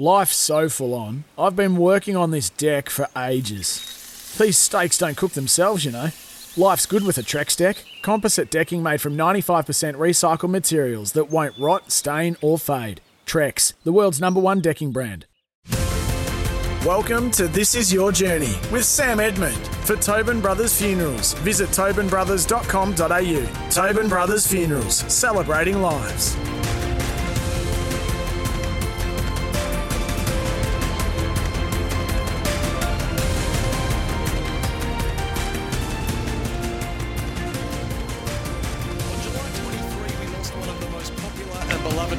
Life's so full on. I've been working on this deck for ages. These steaks don't cook themselves, you know. Life's good with a Trex deck. Composite decking made from 95% recycled materials that won't rot, stain, or fade. Trex, the world's number one decking brand. Welcome to This Is Your Journey with Sam Edmund. For Tobin Brothers Funerals, visit tobinbrothers.com.au. Tobin Brothers Funerals, celebrating lives.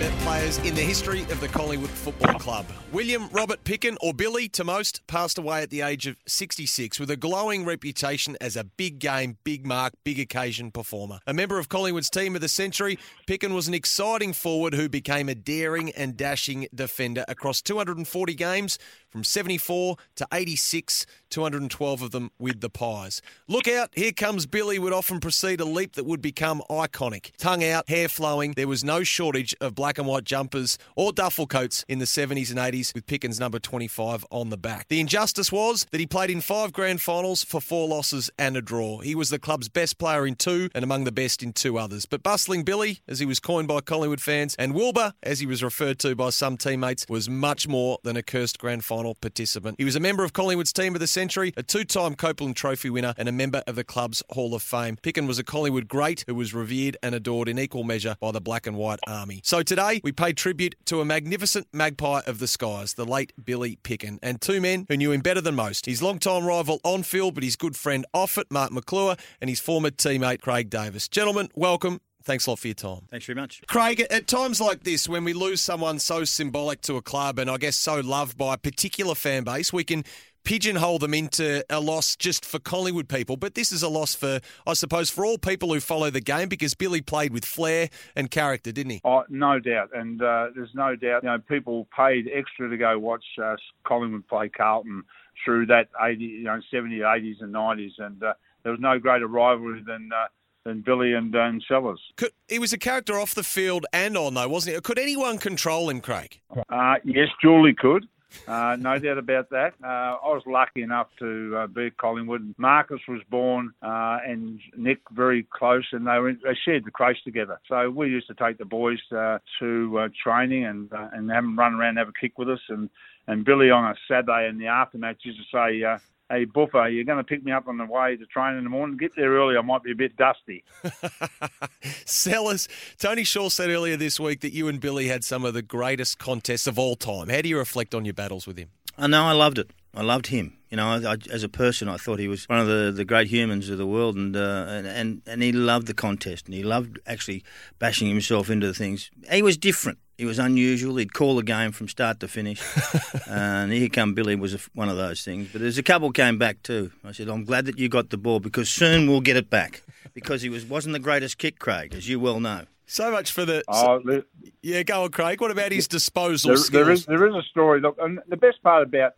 Players in the history of the Collingwood Football Club. William Robert Picken, or Billy to most, passed away at the age of 66 with a glowing reputation as a big game, big mark, big occasion performer. A member of Collingwood's team of the century, Picken was an exciting forward who became a daring and dashing defender across 240 games from 74 to 86, 212 of them with the Pies. Look out, here comes Billy would often precede a leap that would become iconic. Tongue out, hair flowing, there was no shortage of black and white jumpers or duffel coats in the 70s and 80s with Pickens number 25 on the back. The injustice was that he played in five grand finals for four losses and a draw. He was the club's best player in two and among the best in two others. But Bustling Billy, as he was coined by Collingwood fans, and Wilbur, as he was referred to by some teammates, was much more than a cursed grand final participant. He was a member of Collingwood's team of the century, a two-time Copeland Trophy winner, and a member of the club's Hall of Fame. Picken was a Collingwood great who was revered and adored in equal measure by the black and white army. So today we pay tribute to a magnificent magpie of the skies, the late Billy Picken, and two men who knew him better than most. His long-time rival on field, but his good friend off it, Mark Maclure, and his former teammate Craig Davis. Gentlemen, welcome. Thanks a lot for your time. Thanks very much. Craig, at times like this, when we lose someone so symbolic to a club and I guess so loved by a particular fan base, we can pigeonhole them into a loss just for Collingwood people. But this is a loss for, I suppose, for all people who follow the game because Billy played with flair and character, didn't he? Oh, no doubt, and uh, there's no doubt. You know, people paid extra to go watch uh, Collingwood play Carlton through that 80, you know, 70s, 80s, and 90s, and uh, there was no greater rivalry than. Uh, than Billy and, and Sellers. Could, he was a character off the field and on, though, wasn't he? Could anyone control him, Craig? Uh, yes, Julie could. Uh, no doubt about that. Uh, I was lucky enough to uh, be at Collingwood. Marcus was born uh, and Nick very close, and they, were, they shared the creche together. So we used to take the boys uh, to uh, training and uh, and have them run around and have a kick with us. And, and Billy on a Saturday in the aftermatch used to say, Hey, Buffer, you're going to pick me up on the way to train in the morning. Get there early. I might be a bit dusty. Sellers, Tony Shaw said earlier this week that you and Billy had some of the greatest contests of all time. How do you reflect on your battles with him? I know I loved it. I loved him. You know, I, I, as a person, I thought he was one of the, the great humans of the world, and, uh, and and and he loved the contest, and he loved actually bashing himself into the things. He was different. He was unusual. He'd call the game from start to finish. and here come Billy was a, one of those things. But there's a couple came back too. I said, I'm glad that you got the ball because soon we'll get it back. Because he was wasn't the greatest kick, Craig, as you well know. So much for the. Oh, there, yeah, go on, Craig. What about his disposal there, skills? there is there is a story. Look, and the best part about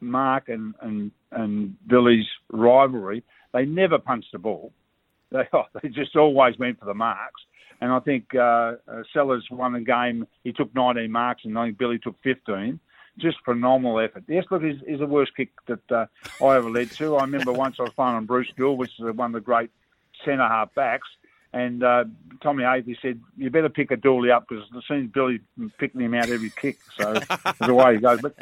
Mark and and and Billy's rivalry, they never punched the ball. They oh, they just always went for the marks. And I think uh, uh, Sellers won the game. He took 19 marks, and I think Billy took 15. Just phenomenal effort. Yes, look, he's, he's the worst kick that uh, I ever led to. I remember once I was playing on Bruce Gill, which is one of the great centre half backs, and uh, Tommy Hafey said, "You better pick a Dooley up because it seems Billy picking him out every kick." So the way he goes. But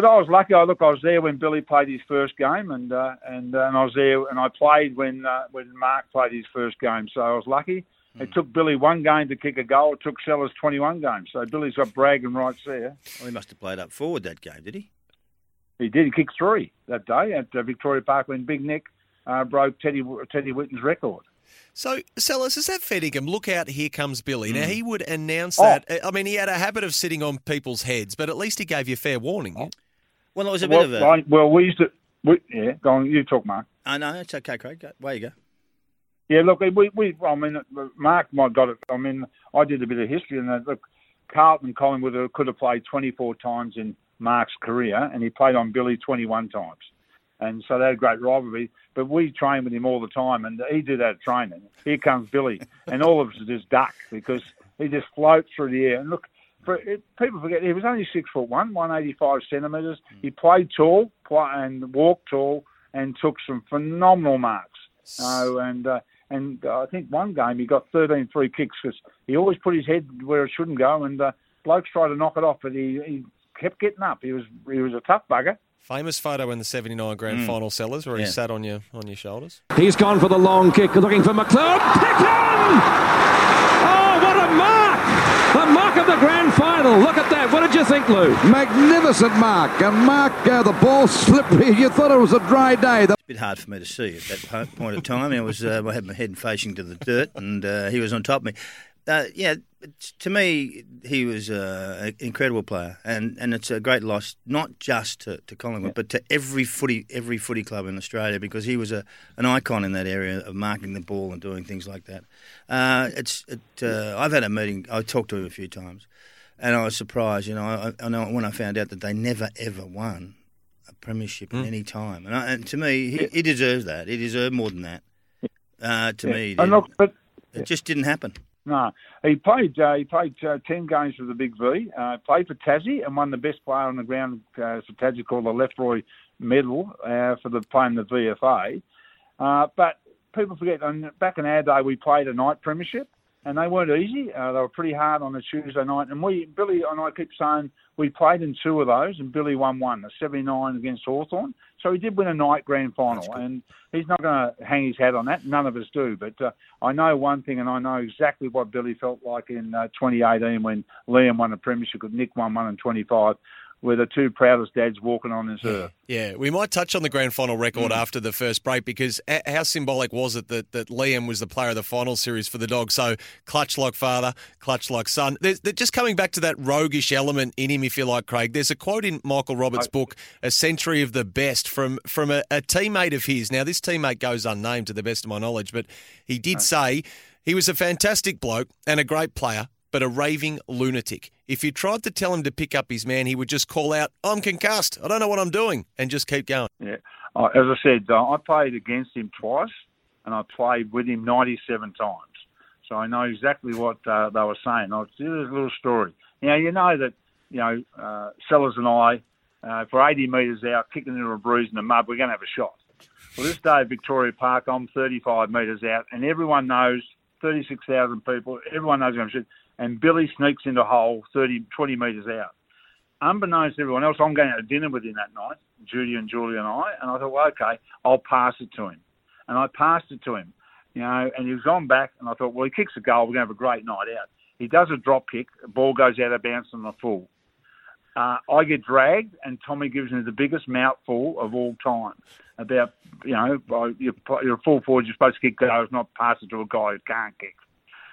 but I was lucky. I look, I was there when Billy played his first game, and uh, and uh, and I was there, and I played when uh, when Mark played his first game. So I was lucky. It took Billy one game to kick a goal. It took Sellers 21 games. So Billy's got bragging rights there. Well, he must have played up forward that game, did he? He did. He kicked three that day at uh, Victoria Park when Big Nick uh, broke Teddy Teddy Whitten's record. So, Sellers, is that Fettingham? Look out, here comes Billy. Now, he would announce Oh. that. I mean, he had a habit of sitting on people's heads, but at least he gave you fair warning. Well, it was a bit Well, of a. well, we used to. We, yeah, go on. You talk, Mark. I know it's okay, Craig. Go, way you go. Yeah, look, we, we I mean, Mark might got it. I mean, I did a bit of history, and look, Carlton Collingwood could have played 24 times in Mark's career, and he played on Billy 21 times, and so they had a great rivalry. But we trained with him all the time, and he did that training. Here comes Billy, and all of us just duck because he just floats through the air. And look, it, people forget he was only six foot one, 185 centimetres. He played tall, play, and walked tall, and took some phenomenal marks. So and uh, and uh, I think one game he got 13 free kicks because he always put his head where it shouldn't go, and uh, blokes tried to knock it off, but he, he kept getting up. He was he was a tough bugger. Famous photo in the '79 Grand Final, Sellers, where he sat on your on your shoulders. He's gone for the long kick, looking for McLeod. Picken! Oh, what a mark! The mark of the grand final. Look at that. What did you think, Lou? Magnificent mark. And Mark, uh, the ball slippery. You thought it was a dry day. The It's a bit hard for me to see at that point of time. I was uh, I had my head facing to the dirt, and uh, he was on top of me. Uh, yeah, it's- to me, he was uh, an incredible player, and, and it's a great loss not just to, to Collingwood, but to every footy every footy club in Australia because he was a an icon in that area of marking the ball and doing things like that. Uh, it's it, uh, I've had a meeting. I talked to him a few times, and I was surprised. You know, I, I know when I found out that they never ever won a premiership Hmm. at any time, and, I, and to me, he, he deserves that. He deserved more than that. Uh, to me, he and look, but it just didn't happen. No, he played. Uh, he played uh, ten games for the Big V. Uh, played for Tassie and won the best player on the ground uh, for Tassie called the Lefroy Medal uh, for the playing the VFA. Uh, but people forget. And back in our day, we played a night premiership, and they weren't easy. Uh, they were pretty hard on a Tuesday night. And we, Billy and I, keep saying we played in two of those, and Billy won one, a '79 against Hawthorn. So he did win a night grand final, and he's not going to hang his hat on that. None of us do, but uh, I know one thing, and I know exactly what Billy felt like in uh, 2018 when Liam won a premiership, Nick won one in 25. We're the two proudest dads walking on this earth. Yeah, we might touch on the grand final record Mm. after the first break because how symbolic was it that, that Liam was the player of the final series for the Dogs? So clutch like father, clutch like son. There's, there's just coming back to that roguish element in him, if you like, Craig. There's a quote in Michael Roberts' book, "A Century of the Best," from from a, a teammate of his. Now, this teammate goes unnamed to the best of my knowledge, but he did say he was a fantastic bloke and a great player. But a raving lunatic. If you tried to tell him to pick up his man, he would just call out, I'm concussed. I don't know what I'm doing, and just keep going. Yeah, uh, as I said, uh, I played against him twice, and I played with him 97 times. So I know exactly what uh, they were saying. I'll tell you a little story. Now you know that you know uh, Sellers and I, uh, for 80 metres out, kicking into a bruise in the mud, we're going to have a shot. Well, this day at Victoria Park, I'm 35 metres out, and everyone knows, 36,000 people, everyone knows I'm going to shoot. And Billy sneaks into hole 30, 20 metres out. Unbeknownst to everyone else, I'm going out to dinner with him that night, Judy and Julie and I, and I thought, well, okay, I'll pass it to him. And I passed it to him, you know, and he was on back, and I thought, well, he kicks a goal, we're going to have a great night out. He does a drop kick, the ball goes out of bounds on the full. Uh, I get dragged, and Tommy gives me the biggest mouthful of all time. About you know, you're, you're a full forward, you're supposed to kick goals, not pass it to a guy who can't kick.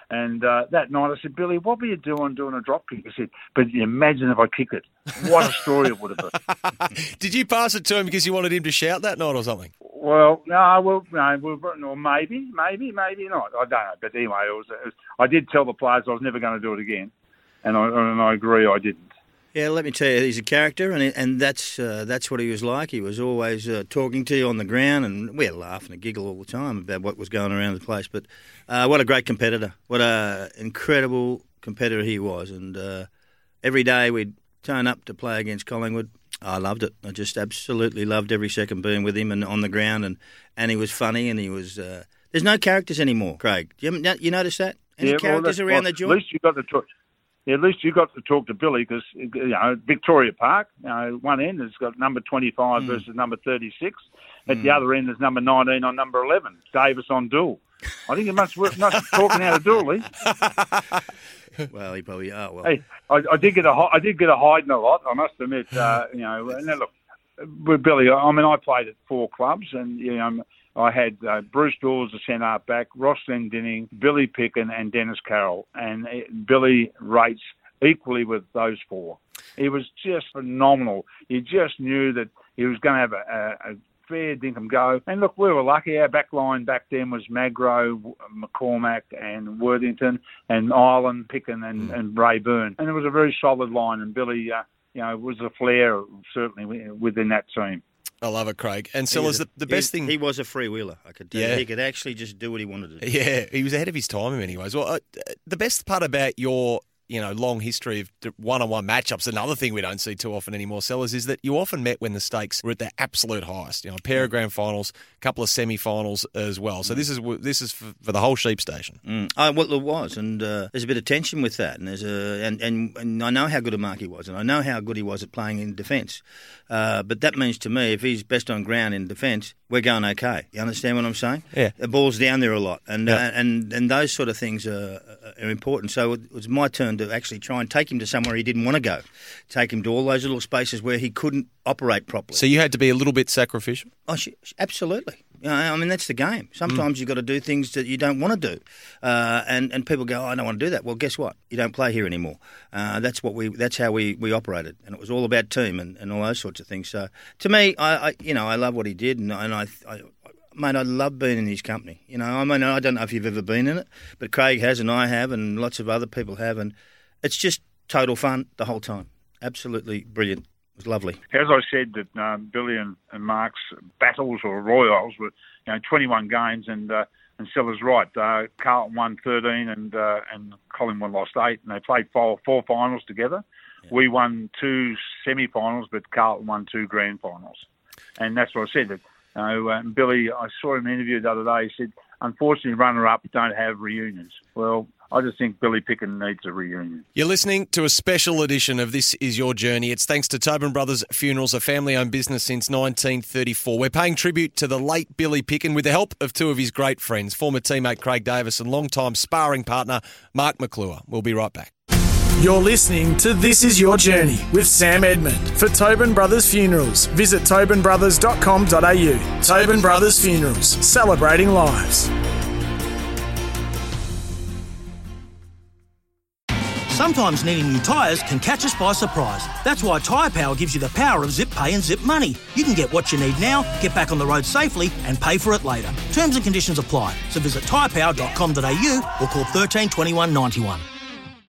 And uh, that night, I said, Billy, what were you doing doing a drop kick? He said, but imagine if I kick it. What a story it would have been. Did you pass it to him because you wanted him to shout that night or something? Well, no, well, no, well, or maybe, maybe, maybe not. I don't know. But anyway, it was, it was, I did tell the players I was never going to do it again, and I and I agree I didn't. Yeah, let me tell you, he's a character, and and that's uh, that's what he was like. He was always uh, talking to you on the ground, and we had a laugh and a giggle all the time about what was going around the place. But uh, what a great competitor! What a incredible competitor he was, and uh, every day we'd turn up to play against Collingwood. I loved it. I just absolutely loved every second being with him and on the ground, and, and he was funny, and he was. Uh, there's no characters anymore, Craig. You, you notice that? Any well, characters that's- around well, the joint? At least you got to talk. At least you got to talk to Billy because you know Victoria Park. You know, one end has got number twenty-five Hmm. versus number thirty-six. At the other end, there's number nineteen on number eleven. Davis on Doull. I think it must must be talking out of duel, Lee. Well, he probably. Oh well. Hey, I, I did get a I did get a hiding a lot. I must admit. Uh, you know, then look with Billy. I mean, I played at four clubs, and you know, I had uh, Bruce Doull, the centre back, Ross Glendinning, Billy Picken, and Dennis Carroll. And it, Billy rates equally with those four. He was just phenomenal. You just knew that he was going to have a, a, a fair dinkum go. And look, we were lucky. Our back line back then was Magro, McCormack, and Worthington, and Ireland, Picken, and, mm. and Rayburn. And it was a very solid line. And Billy, uh, you know, was a flair certainly within that team. I love it, Craig. And Sellers, the, the best he, thing. He was a freewheeler, I could tell yeah. you. He could actually just do what he wanted to do. Yeah, he was ahead of his time in many ways. Well, uh, the best part about your you know, long history of one-on-one matchups. Another thing we don't see too often anymore, sellers, is that you often met when the stakes were at their absolute highest. You know, a pair of grand finals, a couple of semi-finals as well. So this is this is for, for the whole sheep station. Mm. Oh, well, it was, and uh, there's a bit of tension with that, and there's a and, and, and I know how good a mark he was, and I know how good he was at playing in defence. Uh, but that means to me, if he's best on ground in defence, we're going okay. You understand what I'm saying? Yeah. The ball's down there a lot, and yeah. uh, and and those sort of things are, are important. So it was my turn to actually try and take him to somewhere he didn't want to go, take him to all those little spaces where he couldn't operate properly. So you had to be a little bit sacrificial. Oh, absolutely. I mean, that's the game. Sometimes mm. you've got to do things that you don't want to do, uh, and and people go, oh, "I don't want to do that." Well, guess what? You don't play here anymore. Uh, that's what we. That's how we, we operated, and it was all about team and, and all those sorts of things. So, to me, I, I you know I love what he did, and, and I, I mate, I love being in his company. You know, I mean, I don't know if you've ever been in it, but Craig has, and I have, and lots of other people have, and it's just total fun the whole time. Absolutely brilliant. It was lovely. As I said, that um, Billy and, and, Mark's battles or royals were, you know, 21 games, and uh, and Sellers right. Uh, Carlton won 13, and uh, and Collingwood lost eight, and they played four four finals together. Yeah. We won two semi-finals, but Carlton won two grand finals, and that's what I said. That, you know, uh, Billy, I saw him interview the other day. He said, unfortunately, runner-up don't have reunions. Well, I just think Billy Picken needs a reunion. You're listening to a special edition of This Is Your Journey. It's thanks to Tobin Brothers Funerals, a family owned business since 1934. We're paying tribute to the late Billy Picken with the help of two of his great friends, former teammate Craig Davis and long-time sparring partner Mark Maclure. We'll be right back. You're listening to This Is Your Journey with Sam Edmund. For Tobin Brothers Funerals, visit tobinbrothers.com.au. Tobin Brothers Funerals, celebrating lives. Sometimes needing new tyres can catch us by surprise. That's why Tyre Power gives you the power of zip pay and zip money. You can get what you need now, get back on the road safely, and pay for it later. Terms and conditions apply. So visit tyrepower.com.au or call 13 21 91.